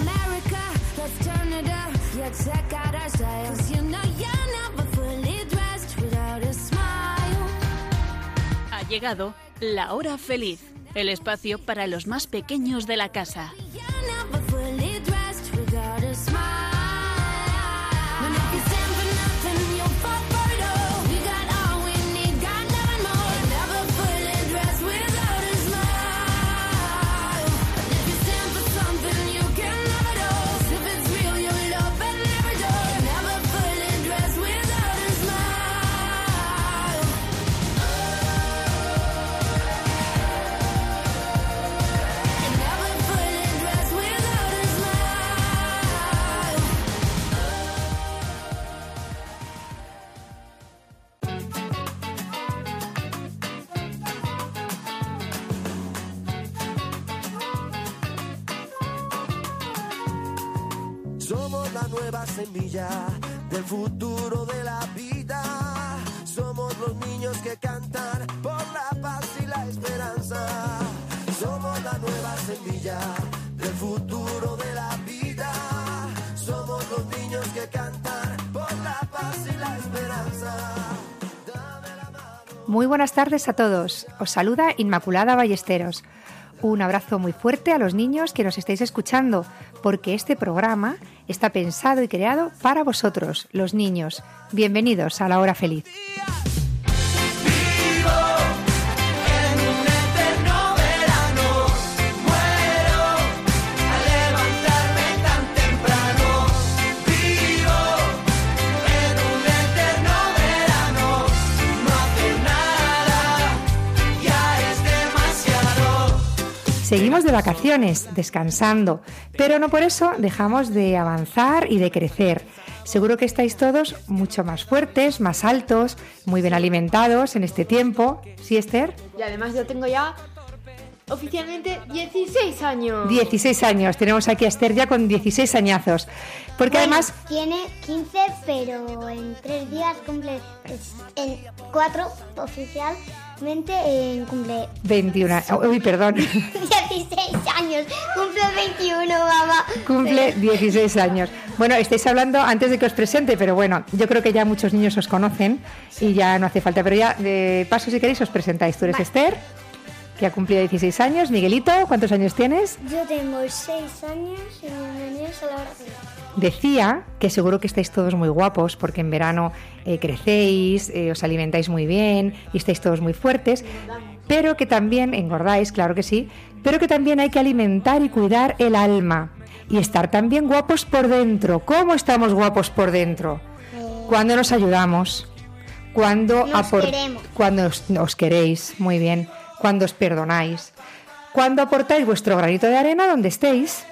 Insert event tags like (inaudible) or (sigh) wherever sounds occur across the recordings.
America, let's turn it up. Yeah, check out our style. you know you're never fully dressed without a smile. Ha llegado la hora feliz, el espacio para los más pequeños de la casa. Del futuro de la vida. Somos los niños que cantan por la paz y la esperanza. Somos la nueva semilla del futuro de la vida. Somos los niños que cantan por la paz y la esperanza. Dame la mano. Muy buenas tardes a todos. Os saluda Inmaculada Ballesteros. Un abrazo muy fuerte a los niños que nos estáis escuchando, porque este programa está pensado y creado para vosotros, los niños. Bienvenidos a la hora feliz. Seguimos de vacaciones, descansando, pero no por eso dejamos de avanzar y de crecer. Seguro que estáis todos mucho más fuertes, más altos, muy bien alimentados en este tiempo. ¿Sí, Esther? Y además yo tengo ya oficialmente 16 años. 16 años. Tenemos aquí a Esther ya con 16 añazos. Porque Bueno, además Tiene 15, pero en 3 días cumple. en 4 oficialmente en cumple 21. (laughs) Uy, perdón. 16 años. Cumple 21, mamá. Cumple 16 años. Bueno, estáis hablando antes de que os presente, pero bueno, yo creo que ya muchos niños os conocen y ya no hace falta. Pero ya, de paso, si queréis, os presentáis. Tú eres Esther, que ha cumplido 16 años. Miguelito, ¿cuántos años tienes? Yo tengo 6 años y bienvenidos a la hora feliz. Decía que seguro que estáis todos muy guapos porque en verano eh, crecéis, eh, os alimentáis muy bien y estáis todos muy fuertes, pero que también engordáis, claro que sí, pero que también hay que alimentar y cuidar el alma y estar también guapos por dentro. ¿Cómo estamos guapos por dentro? Cuando nos ayudamos, cuando Nos queremos. cuando os, os queréis, muy bien, cuando os perdonáis, cuando aportáis vuestro granito de arena donde estéis.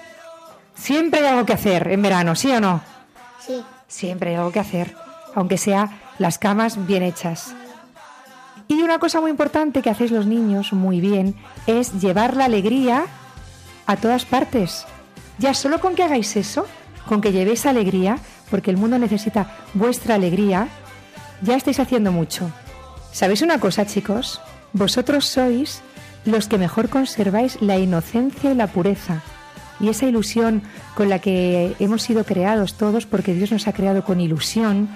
Siempre hay algo que hacer en verano, ¿sí o no? Sí. Siempre hay algo que hacer, aunque sea las camas bien hechas. Y una cosa muy importante que hacéis los niños muy bien es llevar la alegría a todas partes. Ya solo con que hagáis eso, con que llevéis alegría, porque el mundo necesita vuestra alegría, ya estáis haciendo mucho. ¿Sabéis una cosa, chicos? Vosotros sois los que mejor conserváis la inocencia y la pureza. Y esa ilusión con la que hemos sido creados todos, porque Dios nos ha creado con ilusión,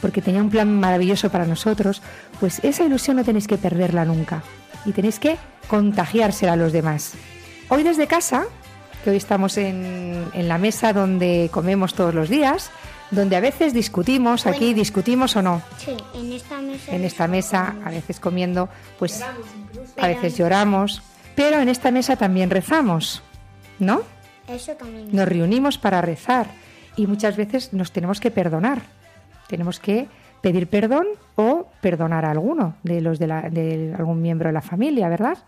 porque tenía un plan maravilloso para nosotros, pues esa ilusión no tenéis que perderla nunca. Y tenéis que contagiársela a los demás. Hoy desde casa, que hoy estamos en, en la mesa donde comemos todos los días, donde a veces discutimos, aquí discutimos o no, Sí, en esta mesa. en esta mesa, a veces comiendo, pues a veces lloramos, pero en esta mesa también rezamos, ¿no? Eso también. Nos reunimos para rezar y muchas veces nos tenemos que perdonar. Tenemos que pedir perdón o perdonar a alguno de los de, la- de algún miembro de la familia, ¿verdad?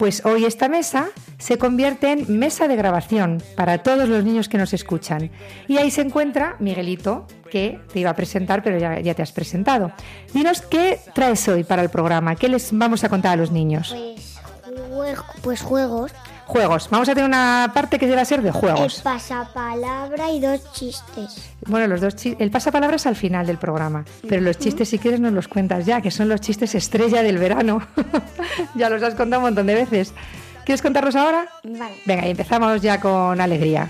Pues hoy esta mesa se convierte en mesa de grabación para todos los niños que nos escuchan. Y ahí se encuentra Miguelito, que te iba a presentar, pero ya, ya te has presentado. Dinos qué traes hoy para el programa, qué les vamos a contar a los niños. Pues, pues juegos. Juegos. Vamos a tener una parte que debe ser de El juegos. pasapalabra y dos chistes. Bueno, los dos chi- el pasapalabra es al final del programa, pero los chistes si quieres nos los cuentas ya, que son los chistes estrella del verano. (laughs) ya los has contado un montón de veces. ¿Quieres contarlos ahora? Vale. Venga, y empezamos ya con alegría.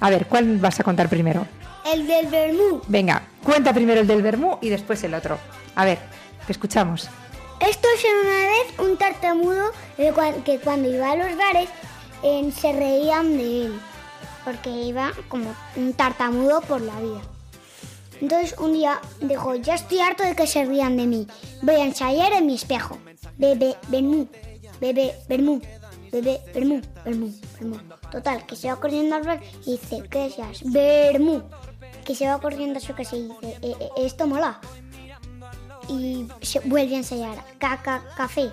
A ver, ¿cuál vas a contar primero? El del vermú. Venga, cuenta primero el del vermú y después el otro. A ver, te escuchamos. Esto es una vez un tartamudo que cuando iba a los bares se reían de él. Porque iba como un tartamudo por la vida. Entonces un día dijo, ya estoy harto de que se rían de mí. Voy a ensayar en mi espejo. Bebé, vermú, bebé, vermú, bebé, vermú, vermú, vermú. Total, que se va corriendo al bar y dice, ¿qué seas? Vermú. Que se va corriendo a su casa y dice, "Eh, eh, esto mola y se vuelve a ensayar. Caca, café,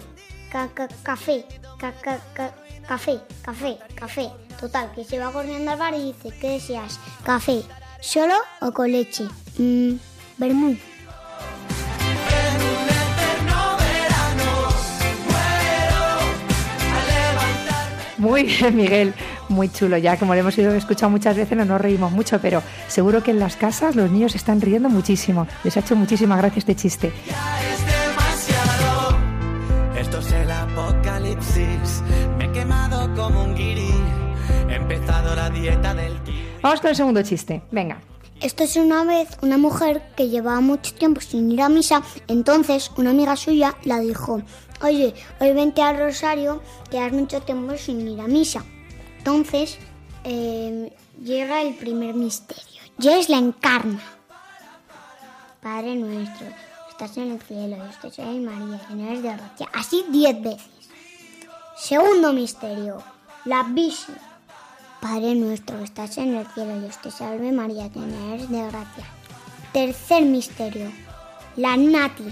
caca, café, caca, ca- café, café, café. Total, que se va corriendo al bar y dice, ¿qué deseas? Café, solo o con leche? Mmm, vermú. Muy bien, Miguel. Muy chulo. Ya como lo hemos ido escuchado muchas veces, no nos reímos mucho, pero seguro que en las casas los niños están riendo muchísimo. Les ha hecho muchísima gracia este chiste. es demasiado. Esto es el apocalipsis. Me he quemado como un guiri. He empezado la dieta del kiwi. Vamos con el segundo chiste. Venga. Esto es una vez una mujer que llevaba mucho tiempo sin ir a misa, entonces una amiga suya la dijo, oye, hoy vente al rosario, que has mucho tiempo sin ir a misa. Entonces eh, llega el primer misterio, y es la encarna. Padre nuestro, estás en el cielo, te salve María, llena eres de gracia. Así diez veces. Segundo misterio, la Virgen. Padre nuestro estás en el cielo, Dios te salve María, llena eres de gracia. Tercer misterio, la Nati.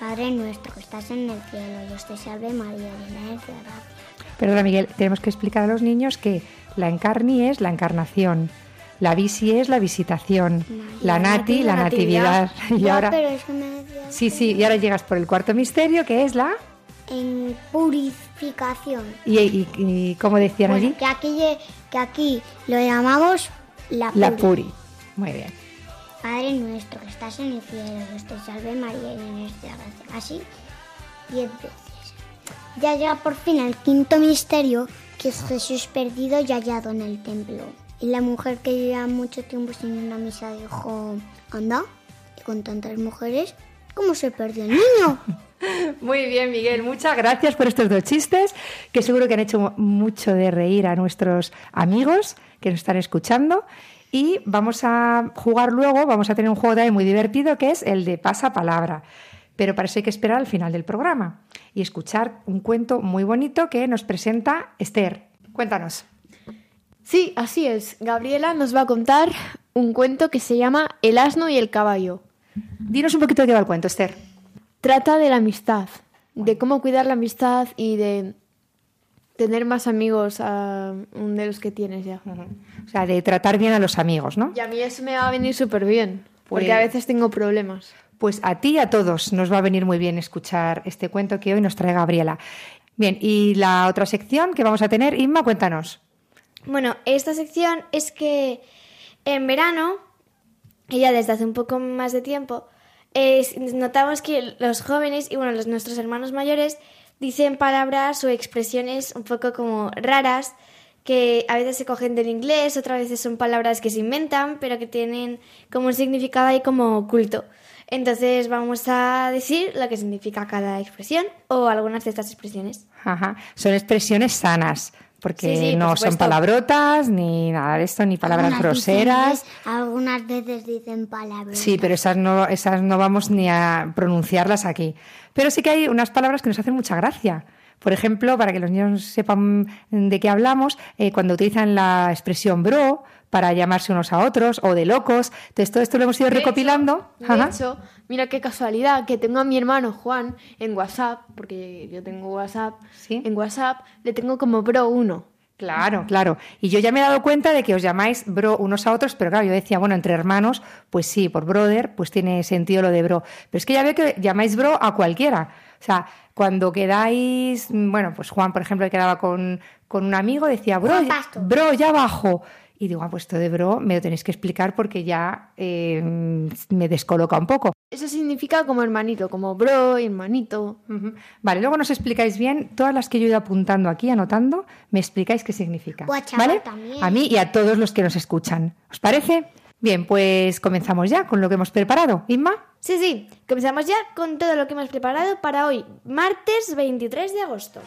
Padre nuestro estás en el cielo, Dios te salve María, llena de gracia. Perdona, Miguel, tenemos que explicar a los niños que la encarni es la encarnación, la visi es la visitación, la nati, la natividad. (laughs) Y ahora, pero me sí, sí, y ahora llegas por el cuarto misterio, que es la... en purificación. Y, y- y como decían Bueno, allí, que aquí, que aquí lo llamamos la puri. la puri. Muy bien. Padre nuestro que estás en el cielo, Dios te salve María, eres de gracia. Así, diez veces. Ya llega por fin el quinto misterio, que es Jesús perdido y hallado en el templo. Y la mujer que lleva mucho tiempo sin una misa dijo, anda, y con tantas mujeres, ¿cómo se perdió el niño? (laughs) Muy bien, Miguel. Muchas gracias por estos dos chistes, que seguro que han hecho mu- mucho de reír a nuestros amigos que nos están escuchando. Y vamos a jugar luego, vamos a tener un juego también muy divertido que es el de pasapalabra. Pero para eso hay que esperar al final del programa y escuchar un cuento muy bonito que nos presenta Esther. Cuéntanos. Sí, así es. Gabriela nos va a contar un cuento que se llama El asno y el caballo. Dinos un poquito de qué va el cuento, Esther. Trata de la amistad, de cómo cuidar la amistad y de tener más amigos de los que tienes ya. O sea, de tratar bien a los amigos, ¿no? Y a mí eso me va a venir súper bien, porque Pues- a veces tengo problemas. Pues a ti y a todos nos va a venir muy bien escuchar este cuento que hoy nos trae Gabriela. Bien, y la otra sección que vamos a tener, Inma, cuéntanos. Bueno, esta sección es que en verano, y ya desde hace un poco más de tiempo, notamos que los jóvenes y bueno, los, nuestros hermanos mayores dicen palabras o expresiones un poco como raras que a veces se cogen del inglés, otras veces son palabras que se inventan, pero que tienen como un significado ahí como oculto. Entonces vamos a decir lo que significa cada expresión o algunas de estas expresiones. Ajá. Son expresiones sanas, porque Sí, sí, por no son palabrotas, ni nada de esto, ni palabras Algunas groseras. algunas veces dicen palabras. Sí, pero esas no, esas no vamos ni a pronunciarlas aquí. Pero sí que hay unas palabras que nos hacen mucha gracia. Por ejemplo, para que los niños sepan de qué hablamos, eh, cuando utilizan la expresión bro para llamarse unos a otros o de locos. Entonces, todo esto lo hemos ido De hecho- recopilando. De hecho, mira qué casualidad que tengo a mi hermano Juan en WhatsApp, porque yo tengo WhatsApp. Sí. En WhatsApp le tengo como bro 1. Claro, claro. Y yo ya me he dado cuenta de que os llamáis bro unos a otros, pero claro, yo decía, bueno, entre hermanos, pues sí, por brother, pues tiene sentido lo de bro. Pero es que ya veo que llamáis bro a cualquiera. O sea, cuando quedáis, mm, bueno, pues Juan, por ejemplo, que quedaba con, con un amigo, decía, bro, bro, ya abajo. Y digo, ah, pues esto de bro me lo tenéis que explicar porque ya eh, me descoloca un poco. Eso significa como hermanito, como bro, hermanito. Vale, luego nos explicáis bien, todas las que yo he ido apuntando aquí, anotando, me explicáis qué significa. O a chaval ¿Vale? también. A mí y a todos los que nos escuchan. ¿Os parece? Bien, pues comenzamos ya con lo que hemos preparado. Inma. Sí, sí, comenzamos ya con todo lo que hemos preparado para hoy, martes 23 de agosto.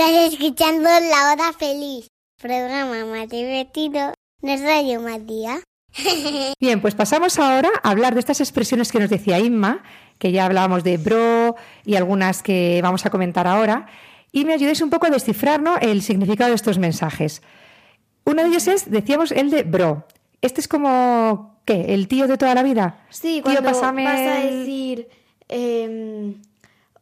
Estás escuchando La Hora Feliz, programa más divertido de Radio Matías. (laughs) Bien, pues pasamos ahora a hablar de estas expresiones que nos decía Inma, que ya hablábamos de bro y algunas que vamos a comentar ahora, y me ayudéis un poco a descifrar ¿no? el significado de estos mensajes. Uno de ellos es, decíamos, el de bro. Este es como, ¿qué? ¿El tío de toda la vida? Sí, Tío, cuando pásame vas a decir, em,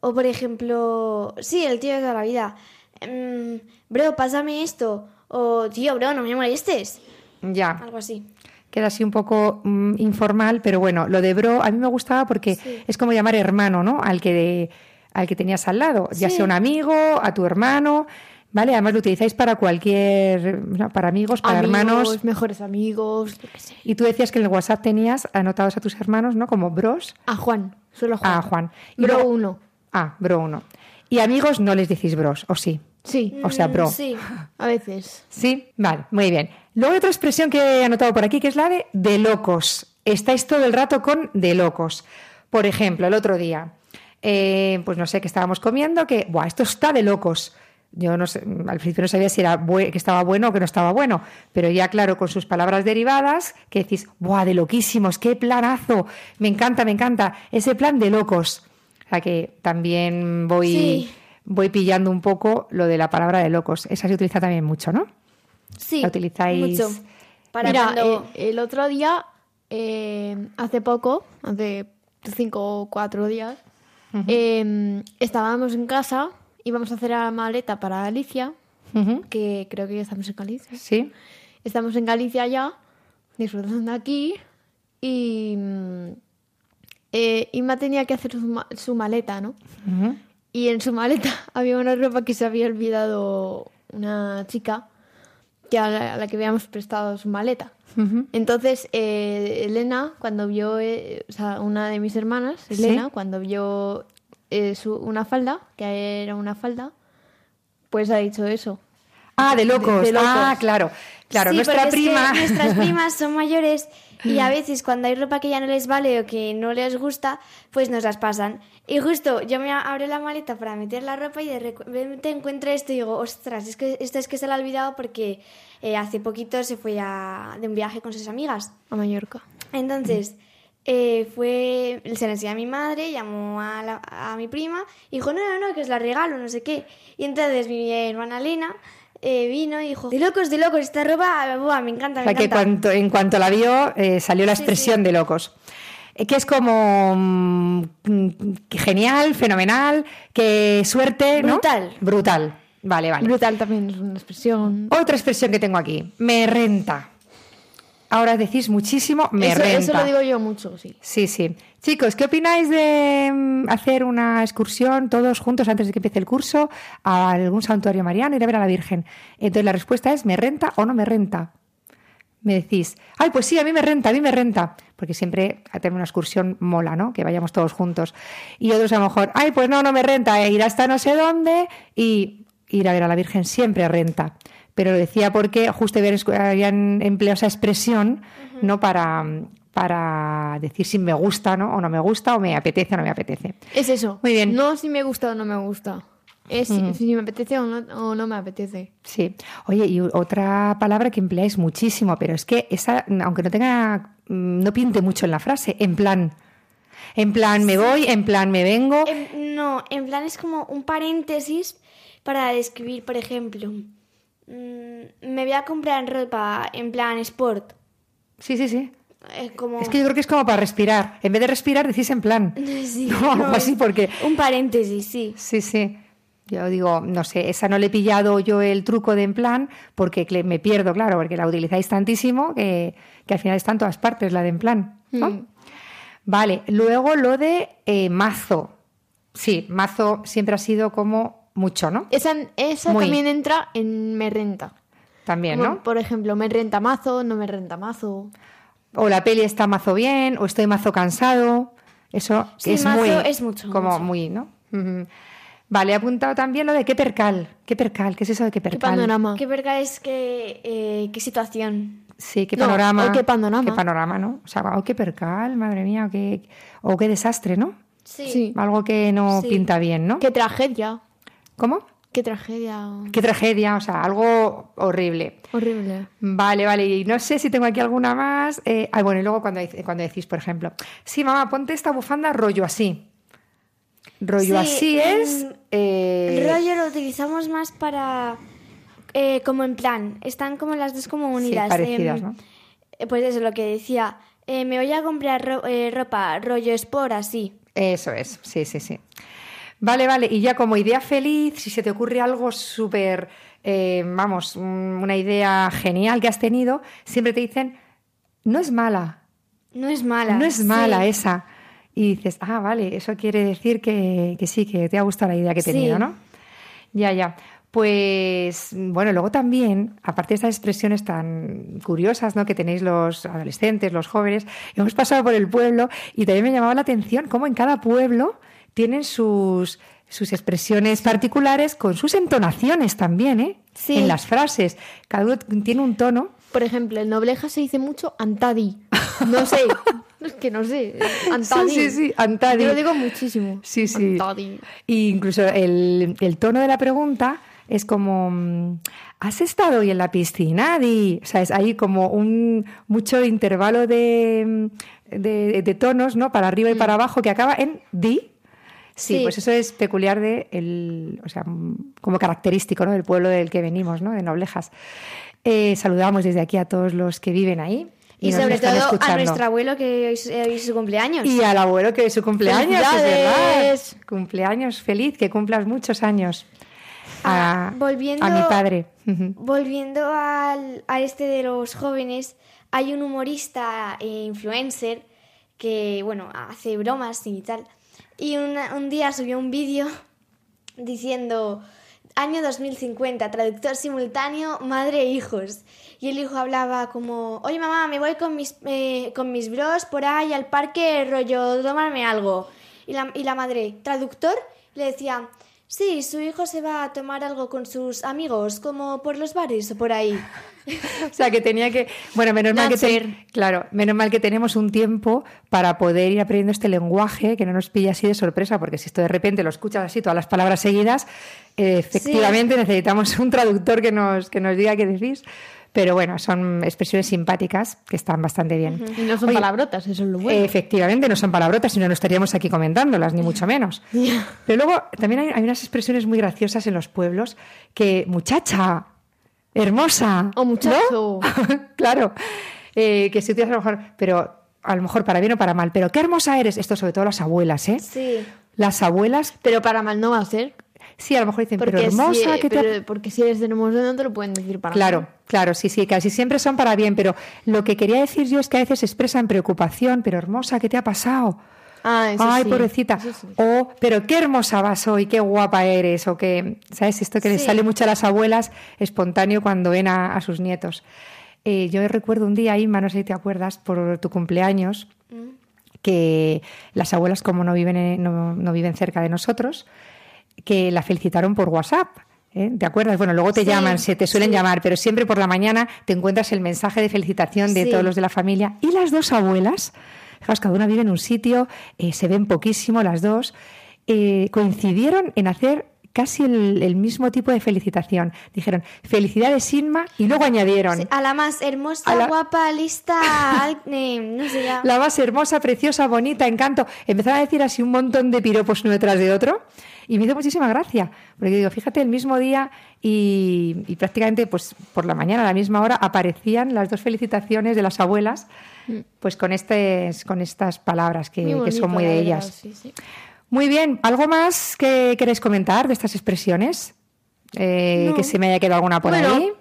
o por ejemplo, sí, el tío de toda la vida, em, bro, pásame esto, o tío, bro, no me molestes, Ya. algo así. Queda así un poco mm, informal, pero bueno, lo de bro a mí me gustaba porque Sí. es como llamar hermano, ¿no? Al que, al que tenías al lado, ya sea un amigo, a tu hermano, ¿vale? Además lo utilizáis para cualquier, para amigos, para amigos, hermanos. mejores amigos. Y tú decías que en el WhatsApp tenías anotados a tus hermanos, ¿no? Como bros. A Juan, solo a Juan. Ah, Juan. Y Bro luego- uno. Ah, bro uno. Y amigos no les decís bros, ¿o sí? Sí, O sea, bro. Sí, a veces. Sí, vale, muy bien. Luego hay otra expresión que he anotado por aquí, que es la de de locos. Estáis todo el rato con de locos. Por ejemplo, el otro día, eh, pues no sé, que estábamos comiendo, que, Buah, esto está de locos. Yo no sé, al principio no sabía si era que estaba bueno o que no estaba bueno, pero ya claro, con sus palabras derivadas, que decís, ¡buah, de loquísimos! ¡Qué planazo! Me encanta, me encanta. Ese plan de locos. O sea que también voy, Sí. Voy pillando un poco lo de la palabra de locos. Esa se utiliza también mucho, ¿no? sí, ¿La utilizáis? mucho. Para Mira, cuando... eh, el otro día, eh, hace poco, hace cinco o cuatro días, eh, estábamos en casa, íbamos a hacer la maleta para Galicia, que creo que ya estamos en Galicia. Sí. Estamos en Galicia ya, disfrutando aquí, y mm, eh, Inma tenía que hacer su, ma- su maleta, ¿no? Y en su maleta (laughs) había una ropa que se había olvidado una chica que a la, a la que habíamos prestado su maleta. Entonces, eh, Elena, cuando vio, eh, o sea, una de mis hermanas, Sí. Elena, cuando vio eh, su- una falda, que era una falda, pues ha dicho eso. Ah, de locos. De- de locos. Ah, claro. Claro, Sí, nuestra porque es que prima. (laughs) nuestras primas son mayores y a veces cuando hay ropa que ya no les vale o que no les gusta, pues nos las pasan. Y justo yo me abro la maleta para meter la ropa y de repente encuentro esto y digo, ostras, es que esto es que se lo ha olvidado porque eh, hace poquito se fue a- de un viaje con sus amigas. A Mallorca. Entonces, eh, fue, se lo enseñó a mi madre, llamó a, la- a mi prima y dijo, no, no, no, que os la regalo, no sé qué. Y entonces mi hermana Lena eh, vino y dijo, de locos, de locos, esta ropa, buah, me encanta, O me que cuanto, en cuanto la vio, eh, salió la Sí, expresión de locos. Eh, Que es como mm, genial, fenomenal, que suerte, ¿no? Brutal. Brutal. Vale, vale. Brutal también es una expresión. Otra expresión que tengo aquí, me renta. Ahora decís muchísimo, me eso, renta. eso lo digo yo mucho, sí. Sí, sí. Chicos, ¿qué opináis de mm, hacer una excursión todos juntos antes de que empiece el curso a algún santuario mariano, ir a ver a la Virgen? Entonces la respuesta es, ¿me renta o no me renta? Me decís, ay, pues sí, a mí me renta, a mí me renta. Porque siempre a tener una excursión mola, ¿no? Que vayamos todos juntos. Y otros a lo mejor, ay, pues no, no me renta, eh, ir hasta no sé dónde y ir a ver a la Virgen siempre renta. Pero lo decía porque justo habían, empleado esa expresión, ¿no? Para, para decir si me gusta, ¿no? O no me gusta, o me apetece o no me apetece. Es eso. Muy bien. No si me gusta o no me gusta. Es si- si me apetece o no, o no me apetece. Sí. Oye, y otra palabra que empleáis muchísimo, pero es que esa, aunque no tenga, mm, no pinte mucho en la frase, en plan. En plan me voy, en plan me vengo. En- no, en plan es como un paréntesis para describir, por ejemplo, mm, me voy a comprar ropa en plan sport. Sí, sí, sí. Es como... Es que yo creo que es como para respirar. En vez de respirar, decís en plan. (laughs) Sí, No, algo no, así, porque. Un paréntesis, sí. Sí, sí. Yo digo, no sé, esa no le he pillado yo el truco de en plan, porque me pierdo, claro, porque la utilizáis tantísimo que, que al final está en todas partes la de en plan. ¿no? Mm. Vale, luego lo de eh, mazo. Sí, mazo siempre ha sido como mucho, ¿no? Esa, esa Muy. también entra en me renta. También, Como, ¿no? Por ejemplo, me renta mazo, no me renta mazo. O la peli está mazo bien, o estoy mazo cansado. Eso Sí, es mazo muy. es mucho, Como mucho. muy, ¿no? Vale, he apuntado también lo de qué percal. ¿Qué percal? ¿Qué es eso de qué ¿Qué percal? panorama? ¿Qué verga es que, eh, qué situación? Sí, qué No, panorama. o qué panorama. Qué panorama, ¿no? O sea, o qué percal, madre mía, o qué, o qué desastre, ¿no? Sí. Algo que no Sí. pinta bien, ¿no? Qué tragedia. ¿Cómo? Qué tragedia. Qué tragedia, o sea, algo horrible. Horrible. Vale, vale, y no sé si tengo aquí alguna más. Eh, ah, bueno, y luego cuando, cuando decís, por ejemplo, sí, mamá, ponte esta bufanda rollo así. Rollo Sí, así es. eh, rollo lo utilizamos más para... eh, como en plan, están como las dos como unidas. parecidas, em, ¿no? eh, Pues eso, lo que decía. eh, me voy a comprar ro- eh, ropa rollo sport así. Eso es, sí, sí, sí. Vale, vale, y ya como idea feliz, si se te ocurre algo súper, eh, vamos, un- una idea genial que has tenido, siempre te dicen, no es mala, No es mala. no es sí. mala esa. Y dices, ah, vale, eso quiere decir que, que sí, que te ha gustado la idea que he Sí. tenido, ¿no? Ya, ya. Pues bueno, luego también, aparte de estas expresiones tan curiosas ¿no? que tenéis los adolescentes, los jóvenes, hemos pasado por el pueblo y también me llamaba la atención cómo en cada pueblo tienen sus, sus expresiones particulares con sus entonaciones también, ¿eh? Sí. En las frases. Cada uno tiene un tono. Por ejemplo, en Nobleja se dice mucho antadi. No sé. (laughs) es que no sé. Antadi. Sí, sí, sí, antadi. Yo lo digo muchísimo. Sí, sí. Antadi. Y incluso el, el tono de la pregunta es como, mm, ¿has estado hoy en la piscina, Di? O sea, es ahí como un mucho intervalo de, de, de tonos, ¿no? Para arriba y para abajo, que acaba en Di. Sí, Sí. pues eso es peculiar de el, o sea, mm, como característico, ¿no? Del pueblo del que venimos, ¿no? De Noblejas. Eh, saludamos desde aquí a todos los que viven ahí. Y, sobre todo a nuestro abuelo que hoy es, hoy es su cumpleaños. Y al abuelo que es su cumpleaños, es verdad. Cumpleaños feliz, que cumplas muchos años. A, Ah, volviendo- a mi padre. Volviendo al, a este de los jóvenes, hay un humorista e influencer que, bueno, hace bromas y tal. Y una- un día subió un vídeo diciendo, año 2050, traductor simultáneo, madre e hijos. Y el hijo hablaba como, oye mamá, me voy con mis, eh, con mis bros por ahí al parque, rollo, tomarme algo. Y la, y la madre, traductor, le decía, sí, su hijo se va a tomar algo con sus amigos, como por los bares o por ahí. (laughs) O sea, que tenía que... Bueno, menos mal que, ten- claro, menos mal que tenemos un tiempo para poder ir aprendiendo este lenguaje, que no nos pilla así de sorpresa, porque si esto de repente lo escuchas así, todas las palabras seguidas, eh, efectivamente necesitamos un traductor que nos, que nos diga qué decís. Pero bueno, son expresiones simpáticas que están bastante bien. Y no son Oye, palabrotas, eso es lo bueno. Efectivamente, no son palabrotas, si no, no estaríamos aquí comentándolas, ni mucho menos. (laughs) Pero luego también hay, hay unas expresiones muy graciosas en los pueblos que, muchacha, hermosa. O muchacho. ¿no? (laughs) claro, eh, que se utiliza a lo mejor, pero a lo mejor para bien o para mal. Pero qué hermosa eres. Esto sobre todo las abuelas, ¿eh? Sí. Las abuelas, Pero para mal no va a ser. Sí, a lo mejor dicen, Porque, pero hermosa, si, que te ha- pero- porque si eres de hermoso no te lo pueden decir para Claro, claro, sí, sí, casi siempre son para bien, pero lo que quería decir yo es que a veces expresan preocupación, pero hermosa, ¿qué te ha pasado? Ah, eso Ay, sí, pobrecita. eso sí. O, pero qué hermosa vas hoy, qué guapa eres. O que, ¿sabes? Esto que les Sí. sale mucho a las abuelas espontáneo cuando ven a, a sus nietos. Eh, yo recuerdo un día, Inma, no sé si te acuerdas, por tu cumpleaños, que las abuelas, como no viven, en- no, no viven cerca de nosotros, que la felicitaron por WhatsApp. ¿eh? ¿Te acuerdas? Bueno, luego te Sí, llaman, se te suelen sí. llamar, pero siempre por la mañana te encuentras el mensaje de felicitación de Sí. todos los de la familia. Y las dos abuelas, fijaos, cada una vive en un sitio, eh, se ven poquísimo las dos, eh, coincidieron en hacer casi el, el mismo tipo de felicitación. Dijeron, felicidades Inma, y luego añadieron, A la más hermosa, la- guapa, lista, (laughs) eh, no sé ya. la más hermosa, preciosa, bonita, encanto. Empezaron a decir así un montón de piropos uno detrás de otro y me hizo muchísima gracia. Porque digo, fíjate, el mismo día y, y prácticamente pues por la mañana a la misma hora aparecían las dos felicitaciones de las abuelas pues con, este, con estas palabras que, son muy de ellas. sí, sí. Muy bien, ¿algo más que queréis comentar de estas expresiones? Eh, No. Que se me haya quedado alguna por Bueno, ahí.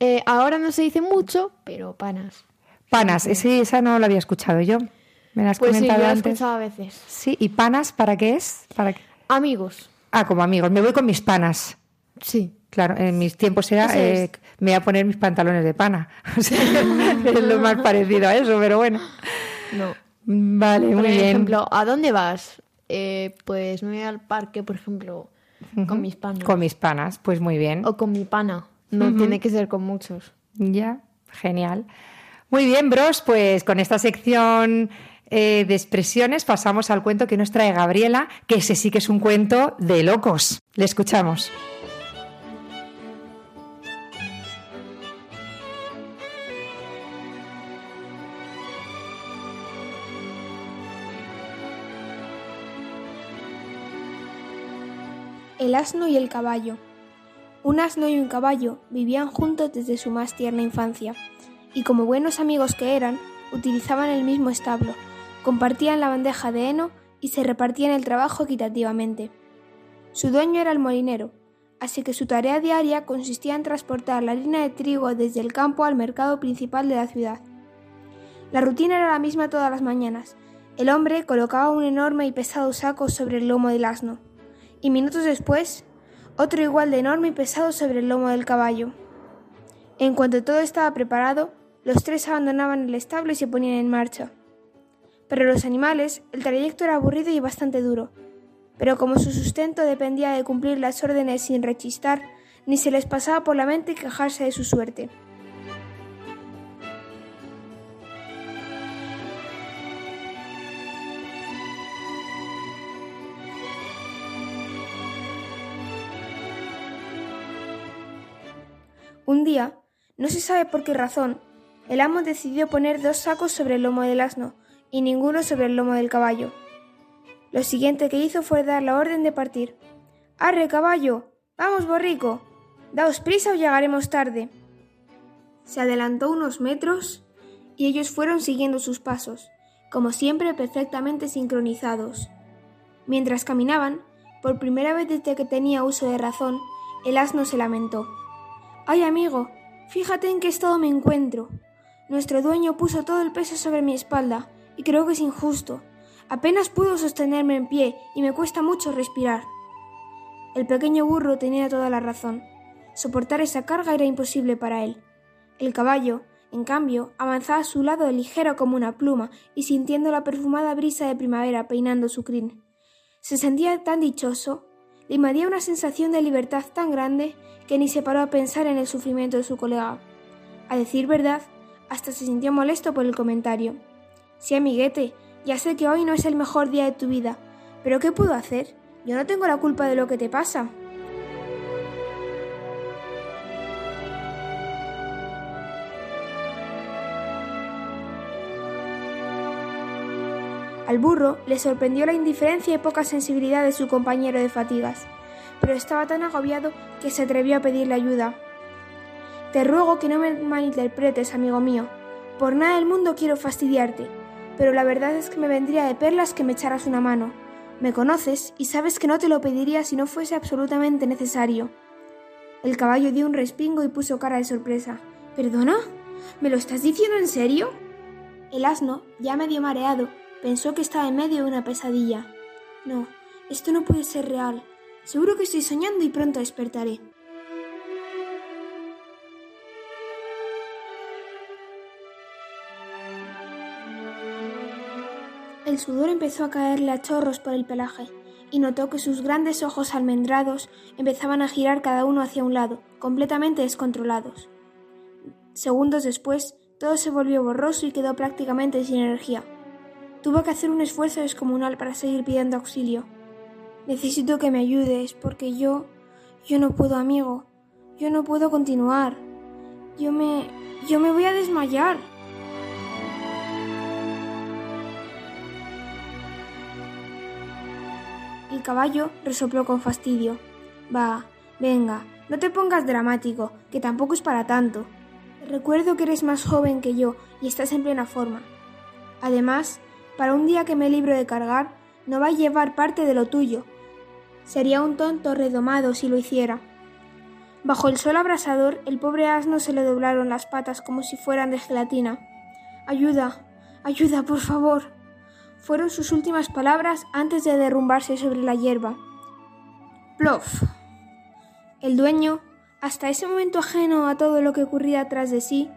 eh, ahora no se dice mucho, pero panas. Panas, ese- esa no la había escuchado yo. Me la has Pues sí, yo comentado he antes. escuchado a veces. Sí, ¿y panas para qué es? ¿Para qué? Amigos. Ah, como amigos. Me voy con mis panas. Sí. Claro, en mis tiempos era, eh, me voy a poner mis pantalones de pana. (laughs) (laughs) Es lo más parecido a eso, pero bueno. No. Vale, Por muy bien. ejemplo, ¿a dónde vas? Eh, pues me voy al parque, por ejemplo, con mis panas. Con mis panas, pues muy bien. O con mi pana. No tiene que ser con muchos. Ya, genial. Muy bien, bros, pues con esta sección eh, de expresiones pasamos al cuento que nos trae Gabriela, que ese sí que es un cuento de locos. Le escuchamos. El asno y el caballo. Un asno y un caballo vivían juntos desde su más tierna infancia, y como buenos amigos que eran, utilizaban el mismo establo, compartían la bandeja de heno y se repartían el trabajo equitativamente. Su dueño era el molinero, así que su tarea diaria consistía en transportar la harina de trigo desde el campo al mercado principal de la ciudad. La rutina era la misma todas las mañanas. El hombre colocaba un enorme y pesado saco sobre el lomo del asno, y minutos después, otro igual de enorme y pesado sobre el lomo del caballo. En cuanto todo estaba preparado, los tres abandonaban el establo y se ponían en marcha. Para los animales, el trayecto era aburrido y bastante duro, pero como su sustento dependía de cumplir las órdenes sin rechistar, ni se les pasaba por la mente quejarse de su suerte. Un día, no se sabe por qué razón, el amo decidió poner dos sacos sobre el lomo del asno y ninguno sobre el lomo del caballo. Lo siguiente que hizo fue dar la orden de partir. ¡Arre, caballo! ¡Vamos, borrico! Daos prisa o llegaremos tarde. Se adelantó unos metros y ellos fueron siguiendo sus pasos, como siempre perfectamente sincronizados. Mientras caminaban, por primera vez desde que tenía uso de razón, el asno se lamentó. Ay, amigo, fíjate en qué estado me encuentro. Nuestro dueño puso todo el peso sobre mi espalda, y creo que es injusto. Apenas puedo sostenerme en pie y me cuesta mucho respirar. El pequeño burro tenía toda la razón. Soportar esa carga era imposible para él. El caballo, en cambio, avanzaba a su lado ligero como una pluma y sintiendo la perfumada brisa de primavera peinando su crin. Se sentía tan dichoso, le invadía una sensación de libertad tan grande que ni se paró a pensar en el sufrimiento de su colega. A decir verdad, hasta se sintió molesto por el comentario. Sí, amiguete, ya sé que hoy no es el mejor día de tu vida, pero ¿qué puedo hacer? Yo no tengo la culpa de lo que te pasa. Al burro le sorprendió la indiferencia y poca sensibilidad de su compañero de fatigas, pero estaba tan agobiado que se atrevió a pedirle ayuda. Te ruego que no me malinterpretes, amigo mío. Por nada del mundo quiero fastidiarte, pero la verdad es que me vendría de perlas que me echaras una mano. Me conoces y sabes que no te lo pediría si no fuese absolutamente necesario. El caballo dio un respingo y puso cara de sorpresa. ¿Perdona? ¿Me lo estás diciendo en serio? El asno, ya medio mareado, pensó que estaba en medio de una pesadilla. No, esto no puede ser real. Seguro que estoy soñando y pronto despertaré. El sudor empezó a caerle a chorros por el pelaje y notó que sus grandes ojos almendrados empezaban a girar cada uno hacia un lado, completamente descontrolados. Segundos después, todo se volvió borroso y quedó prácticamente sin energía. Tuvo que hacer un esfuerzo descomunal para seguir pidiendo auxilio. Necesito que me ayudes, porque yo... Yo no puedo, amigo. Yo no puedo continuar. Yo me... yo me voy a desmayar. Caballo resopló con fastidio. Va, venga, no te pongas dramático, que tampoco es para tanto. Recuerdo que eres más joven que yo y estás en plena forma. Además, para un día que me libro de cargar, no va a llevar parte de lo tuyo. Sería un tonto redomado si lo hiciera. Bajo el sol abrasador, el pobre asno se le doblaron las patas como si fueran de gelatina. Ayuda, ayuda, por favor. Fueron sus últimas palabras antes de derrumbarse sobre la hierba. Plof. El dueño, hasta ese momento ajeno a todo lo que ocurría atrás de sí,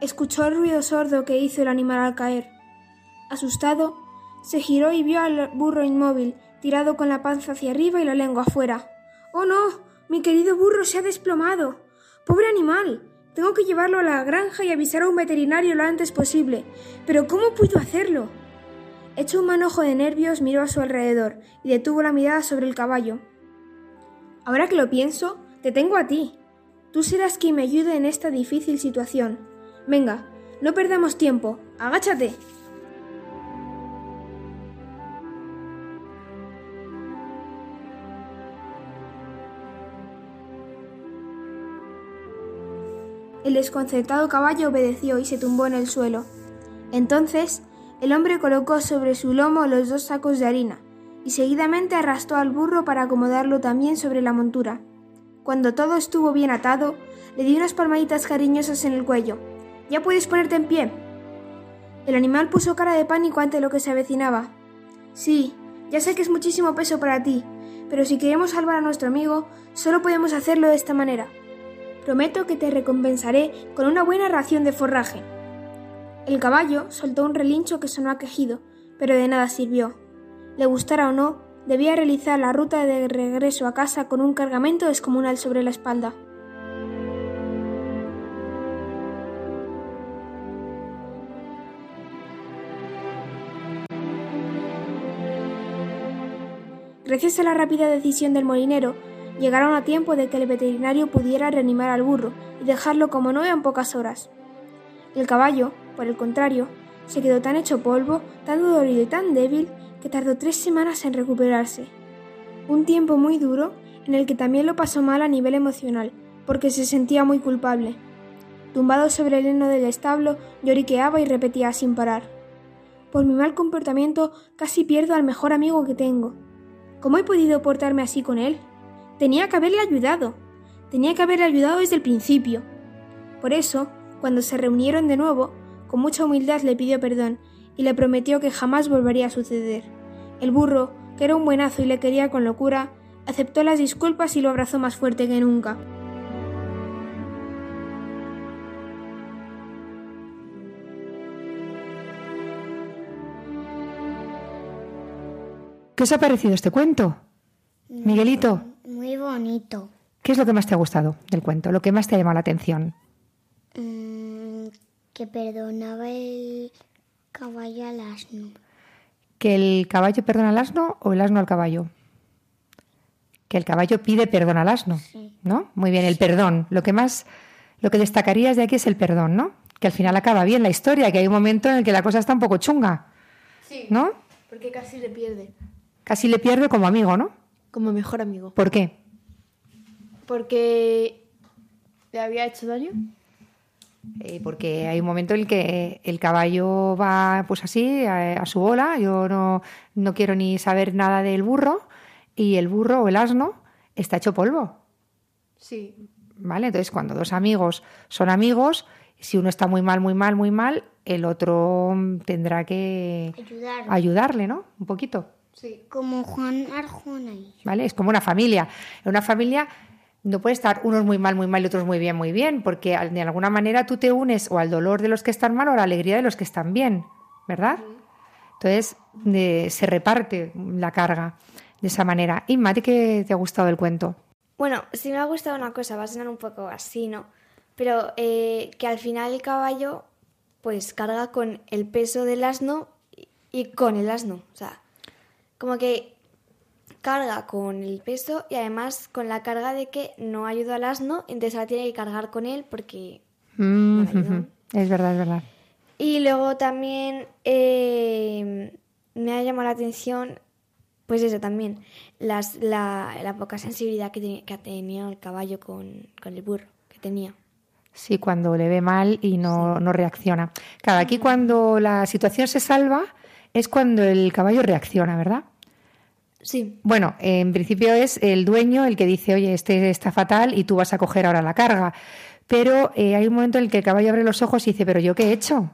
escuchó el ruido sordo que hizo el animal al caer. Asustado, se giró y vio al burro inmóvil, tirado con la panza hacia arriba y la lengua afuera. ¡Oh no! Mi querido burro se ha desplomado. Pobre animal. Tengo que llevarlo a la granja y avisar a un veterinario lo antes posible. Pero ¿cómo puedo hacerlo? Hecho un manojo de nervios, miró a su alrededor y detuvo la mirada sobre el caballo. Ahora que lo pienso, te tengo a ti. Tú serás quien me ayude en esta difícil situación. Venga, no perdamos tiempo. Agáchate. El desconcertado caballo obedeció y se tumbó en el suelo. Entonces, el hombre colocó sobre su lomo los dos sacos de harina y seguidamente arrastró al burro para acomodarlo también sobre la montura. Cuando todo estuvo bien atado, le dio unas palmaditas cariñosas en el cuello. Ya puedes ponerte en pie. El animal puso cara de pánico ante lo que se avecinaba. Sí, ya sé que es muchísimo peso para ti, pero si queremos salvar a nuestro amigo, solo podemos hacerlo de esta manera. Prometo que te recompensaré con una buena ración de forraje. El caballo soltó un relincho que sonó a quejido, pero de nada sirvió. Le gustara o no, debía realizar la ruta de regreso a casa con un cargamento descomunal sobre la espalda. Gracias a la rápida decisión del molinero, llegaron a tiempo de que el veterinario pudiera reanimar al burro y dejarlo como nuevo en pocas horas. El caballo, por el contrario, se quedó tan hecho polvo, tan dolorido y tan débil que tardó tres semanas en recuperarse. Un tiempo muy duro en el que también lo pasó mal a nivel emocional, porque se sentía muy culpable. Tumbado sobre el heno del establo, lloriqueaba y repetía sin parar. Por mi mal comportamiento casi pierdo al mejor amigo que tengo. ¿Cómo he podido portarme así con él? Tenía que haberle ayudado. Tenía que haberle ayudado desde el principio. Por eso, cuando se reunieron de nuevo, con mucha humildad le pidió perdón y le prometió que jamás volvería a suceder. El burro, que era un buenazo y le quería con locura, aceptó las disculpas y lo abrazó más fuerte que nunca. ¿Qué os ha parecido este cuento? Miguelito, Muy bonito. ¿qué es lo que más te ha gustado del cuento? ¿Lo que más te ha llamado la atención? Mm, que perdonaba el caballo al asno. ¿Que el caballo perdona al asno o el asno al caballo? Que el caballo pide perdón al asno, ¿no? Muy bien, el perdón. Lo que más, lo que destacarías de aquí es el perdón, ¿no? Que al final acaba bien la historia, que hay un momento en el que la cosa está un poco chunga, Sí, ¿no? porque casi le pierde. Casi le pierde como amigo, ¿no? Como mejor amigo. ¿Por qué? Porque le había hecho daño. Eh, porque hay un momento en el que el caballo va pues así, a, a su bola, yo no, no quiero ni saber nada del burro, y el burro o el asno está hecho polvo. Sí. ¿Vale? Entonces, cuando dos amigos son amigos, si uno está muy mal, muy mal, muy mal, el otro tendrá que Ayudar. ayudarle, ¿no? Un poquito. Sí. Como Juan Arjona. ¿Vale? Es como una familia. Una familia no puede estar unos muy mal, muy mal y otros muy bien, muy bien, porque de alguna manera tú te unes o al dolor de los que están mal o a la alegría de los que están bien, ¿verdad? Entonces de- se reparte la carga de esa manera. Y Mati, ¿qué te ha gustado el cuento? Bueno, sí me ha gustado una cosa, va a sonar un poco así, ¿no? Pero eh, que al final el caballo pues carga con el peso del asno y con el asno. O sea, como que carga con el peso y además con la carga de que no ayuda al asno, entonces ahora tiene que cargar con él porque... Mm. (laughs) Es verdad, es verdad. Y luego también eh, me ha llamado la atención, pues eso también, las, la, la poca sensibilidad que, te- que tenía el caballo con, con el burro que tenía. Sí, cuando le ve mal y no, no reacciona. Claro, aquí cuando la situación se salva es cuando el caballo reacciona, ¿verdad? Sí. Bueno, en principio es el dueño el que dice, oye, este está fatal y tú vas a coger ahora la carga. Pero eh, hay un momento en el que el caballo abre los ojos y dice, pero yo qué he hecho?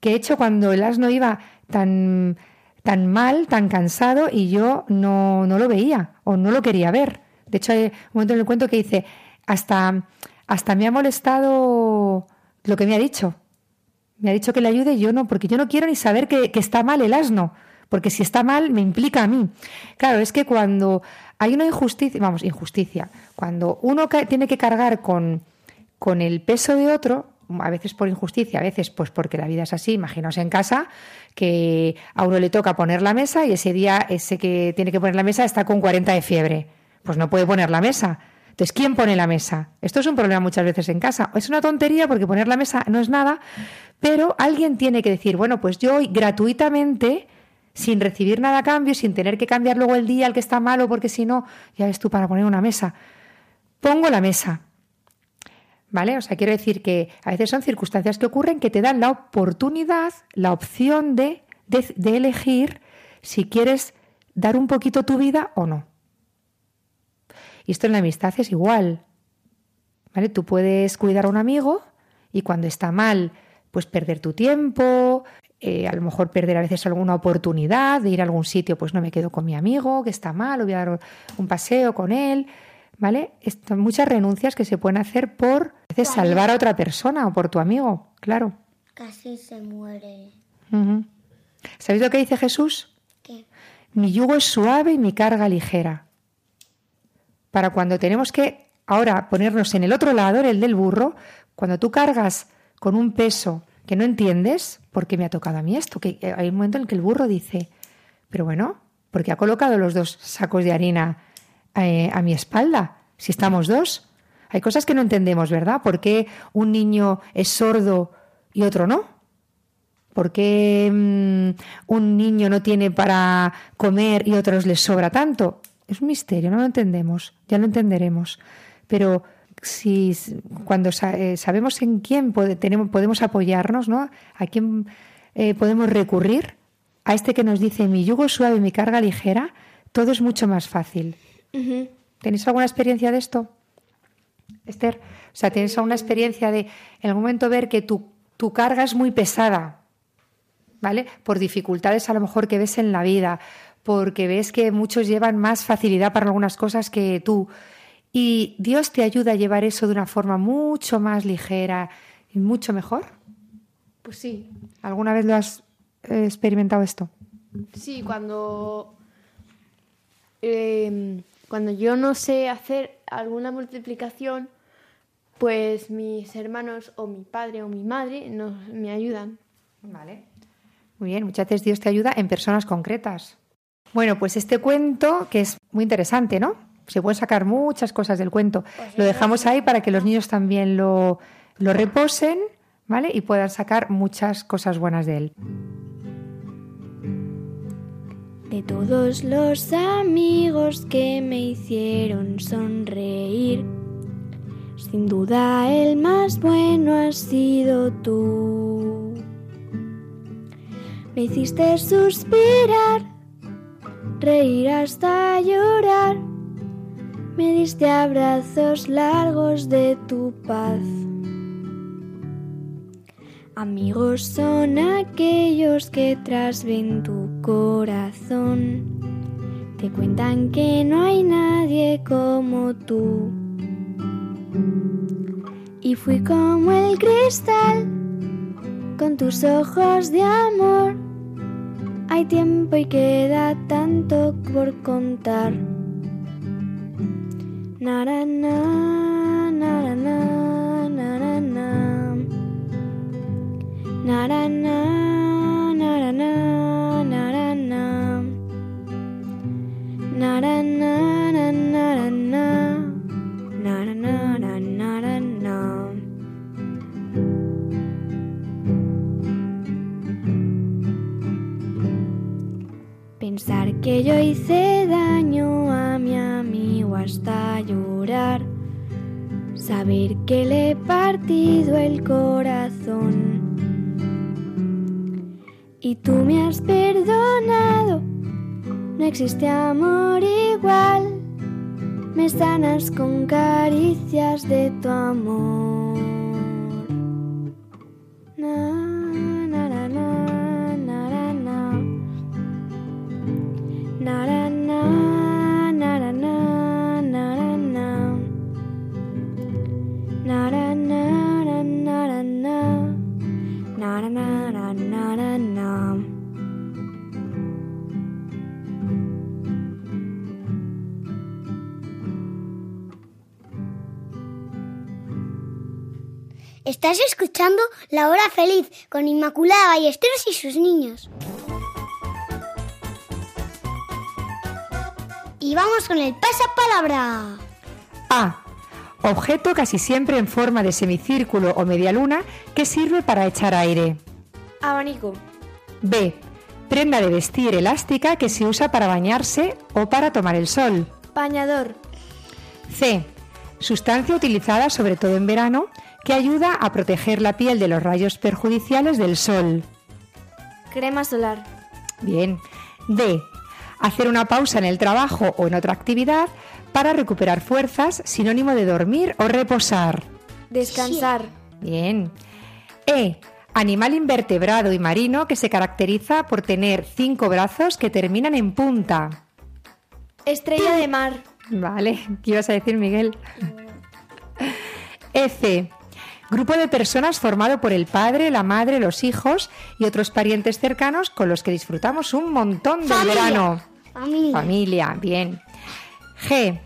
¿Qué he hecho cuando el asno iba tan, tan mal, tan cansado y yo no, no lo veía o no lo quería ver? De hecho, hay un momento en el cuento que dice, hasta, hasta me ha molestado lo que me ha dicho. Me ha dicho que le ayude y yo no, porque yo no quiero ni saber que, que está mal el asno, porque si está mal me implica a mí. Claro, es que cuando hay una injusticia, vamos, injusticia, cuando uno tiene que cargar con, con el peso de otro, a veces por injusticia, a veces pues porque la vida es así, imaginaos en casa que a uno le toca poner la mesa y ese día ese que tiene que poner la mesa está con 40 de fiebre, pues no puede poner la mesa. Entonces, ¿quién pone la mesa? Esto es un problema muchas veces en casa. Es una tontería porque poner la mesa no es nada, pero alguien tiene que decir, bueno, pues yo hoy gratuitamente, sin recibir nada a cambio, sin tener que cambiar luego el día al que está malo, porque si no, ya ves tú para poner una mesa, pongo la mesa. ¿Vale? O sea, quiero decir que a veces son circunstancias que ocurren que te dan la oportunidad, la opción de, de, elegir si quieres dar un poquito tu vida o no. Y esto en la amistad es igual. ¿Vale? Tú puedes cuidar a un amigo y cuando está mal, pues perder tu tiempo, eh, a lo mejor perder a veces alguna oportunidad de ir a algún sitio, pues no me quedo con mi amigo que está mal, o voy a dar un paseo con él. ¿Vale? Esto- muchas renuncias que se pueden hacer por a veces, salvar a otra persona o por tu amigo, claro. Casi se muere. ¿Sabéis lo que dice Jesús? ¿Qué? Mi yugo es suave y mi carga ligera. Para cuando tenemos que ahora ponernos en el otro lado, en el del burro, cuando tú cargas con un peso que no entiendes, ¿por qué me ha tocado a mí esto? Que eh, hay un momento en que el burro dice, pero bueno, ¿por qué ha colocado los dos sacos de harina eh, a mi espalda? Si estamos dos. Hay cosas que no entendemos, ¿verdad? ¿Por qué un niño es sordo y otro no? ¿Por qué mm, un niño no tiene para comer y otros les sobra tanto? Es un misterio, no lo entendemos, ya lo entenderemos. Pero si cuando eh, sabemos en quién pode- tenemos, podemos apoyarnos, ¿no? A quién eh, podemos recurrir, a este que nos dice mi yugo suave, mi carga ligera, todo es mucho más fácil. ¿Tenéis alguna experiencia de esto? Esther, o sea, ¿tienes alguna experiencia de en algún momento ver que tu, tu carga es muy pesada, ¿vale? Por dificultades a lo mejor que ves en la vida, porque ves que muchos llevan más facilidad para algunas cosas que tú. Y Dios te ayuda a llevar eso de una forma mucho más ligera y mucho mejor. Pues sí, ¿Alguna vez lo has eh, experimentado esto? sí, cuando, em, cuando yo no sé hacer alguna multiplicación, pues mis hermanos o mi padre o mi madre nos, me ayudan. Vale. Muy bien, muchas veces Dios te ayuda en personas concretas. Bueno, pues este cuento, que es muy interesante, ¿no? Se pueden sacar muchas cosas del cuento. Lo dejamos ahí para que los niños también lo, lo reposen, ¿vale? Y puedan sacar muchas cosas buenas de él. De todos los amigos que me hicieron sonreír, sin duda el más bueno has sido tú. Me hiciste suspirar, reír hasta llorar, me diste abrazos largos de tu paz. Amigos son aquellos que trasven tu corazón. Te cuentan que no hay nadie como tú. Y fui como el cristal con tus ojos de amor. Hay tiempo y queda tanto por contar na na na na na na na na na na na na na na na na na Pensar que yo hice daño a mi amigo hasta llorar. Saber que le he partido el corazón. Y tú me has perdonado. No existe amor igual. Me sanas con caricias de tu amor. Estás escuchando La Hora Feliz con Inmaculada Ballesteros y sus niños. Y vamos con el pasapalabra. A. Objeto casi siempre en forma de semicírculo o media luna que sirve para echar aire. Abanico. B. Prenda de vestir elástica que se usa para bañarse o para tomar el sol. Bañador. C. Sustancia utilizada sobre todo en verano que ayuda a proteger la piel de los rayos perjudiciales del sol. Crema solar. Bien. D. Hacer una pausa en el trabajo o en otra actividad para recuperar fuerzas, sinónimo de dormir o reposar. Descansar. Bien. E. Animal invertebrado y marino que se caracteriza por tener cinco brazos que terminan en punta. Estrella de mar. Vale, ¿qué ibas a decir, Miguel? F. Grupo de personas formado por el padre, la madre, los hijos y otros parientes cercanos con los que disfrutamos un montón del Familia. verano. Familia. Familia, bien. G.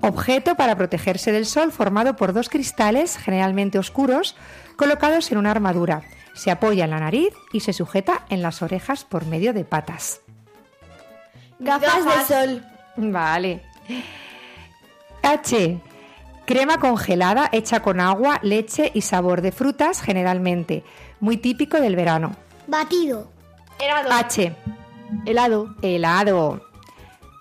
Objeto para protegerse del sol formado por dos cristales, generalmente oscuros, colocados en una armadura. Se apoya en la nariz y se sujeta en las orejas por medio de patas. Gafas, de sol. Vale. H. Crema congelada hecha con agua, leche y sabor de frutas, generalmente. Muy típico del verano. Batido. H. Helado. Helado.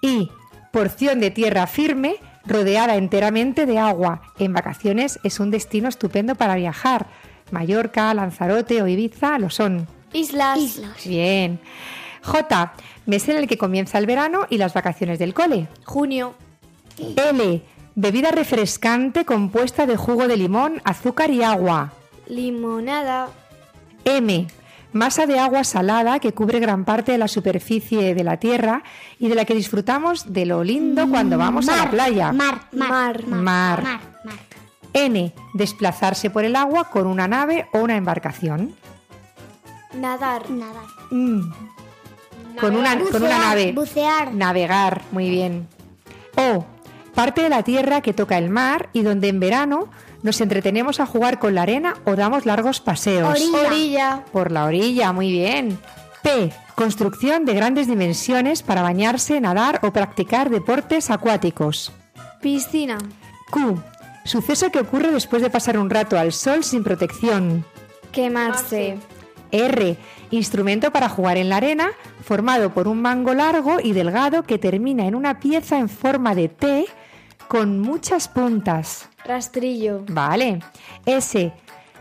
Y. Porción de tierra firme rodeada enteramente de agua. En vacaciones es un destino estupendo para viajar. Mallorca, Lanzarote o Ibiza lo son. Islas. Islas. Bien. J. Mes en el que comienza el verano y las vacaciones del cole. Junio. L. Bebida refrescante compuesta de jugo de limón, azúcar y agua. Limonada. M. Masa de agua salada que cubre gran parte de la superficie de la Tierra y de la que disfrutamos de lo lindo cuando vamos a la playa. Mar, mar, Mar. mar, Mar. mar, mar. N. Desplazarse por el agua con una nave o una embarcación. Nadar. Nadar. Mm. Con, una, con una Bucear, nave. Bucear. Navegar, muy bien. O. Parte de la tierra que toca el mar y donde en verano nos entretenemos a jugar con la arena o damos largos paseos. Orilla. Orilla. Por la orilla, muy bien. P. Construcción de grandes dimensiones para bañarse, nadar o practicar deportes acuáticos. Piscina. Q. Suceso que ocurre después de pasar un rato al sol sin protección. Quemarse. R. Instrumento para jugar en la arena, formado por un mango largo y delgado que termina en una pieza en forma de T con muchas puntas. Rastrillo. Vale. S.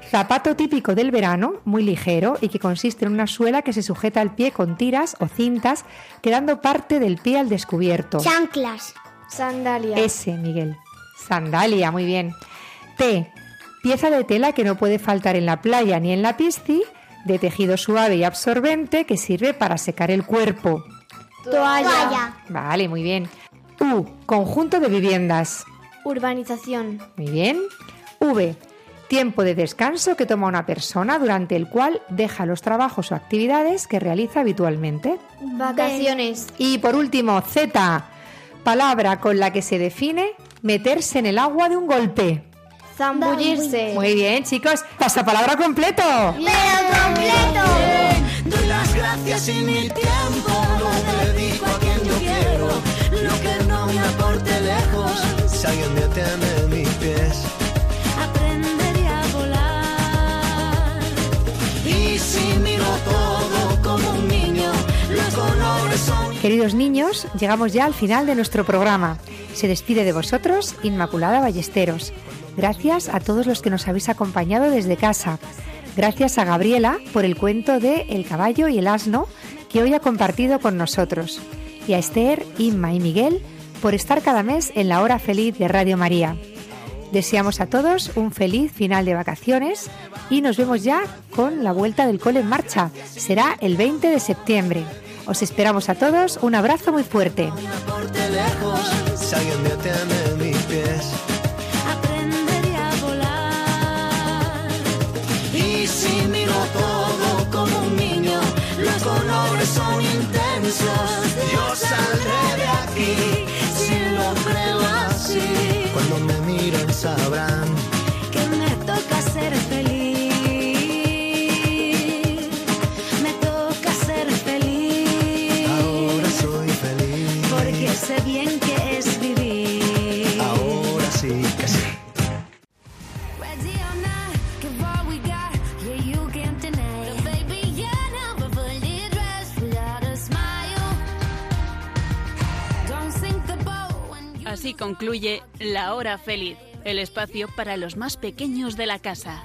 Zapato típico del verano, muy ligero y que consiste en una suela que se sujeta al pie con tiras o cintas, quedando parte del pie al descubierto. Chanclas. Sandalia. S, Miguel. Sandalia, muy bien. T. Pieza de tela que no puede faltar en la playa ni en la pisci, de tejido suave y absorbente que sirve para secar el cuerpo. Toalla. Toalla. Vale, muy bien. U. Conjunto de viviendas. Urbanización. Muy bien. V. Tiempo de descanso que toma una persona durante el cual deja los trabajos o actividades que realiza habitualmente. Vacaciones. Y por último, Z. Palabra con la que se define meterse en el agua de un golpe. Zambullirse. Muy bien, chicos. Pasapalabra completo. Pero completo. Doy las gracias y mi tiempo lo dedico a quien yo quiero. Lo que no me aporte lejos. Si alguien detiene mis pies. Aprendería a volar. Y si miro todo como un niño, los colores son Queridos niños, llegamos ya al final de nuestro programa. Se despide de vosotros Inmaculada Ballesteros. Gracias a todos los que nos habéis acompañado desde casa. Gracias a Gabriela por el cuento de El caballo y el asno que hoy ha compartido con nosotros. Y a Esther, Inma y Miguel por estar cada mes en la hora feliz de Radio María. Deseamos a todos un feliz final de vacaciones y nos vemos ya con la vuelta del cole en marcha. Será el 20 de septiembre. Os esperamos a todos. Un abrazo muy fuerte. Así concluye La Hora Feliz, el espacio para los más pequeños de la casa.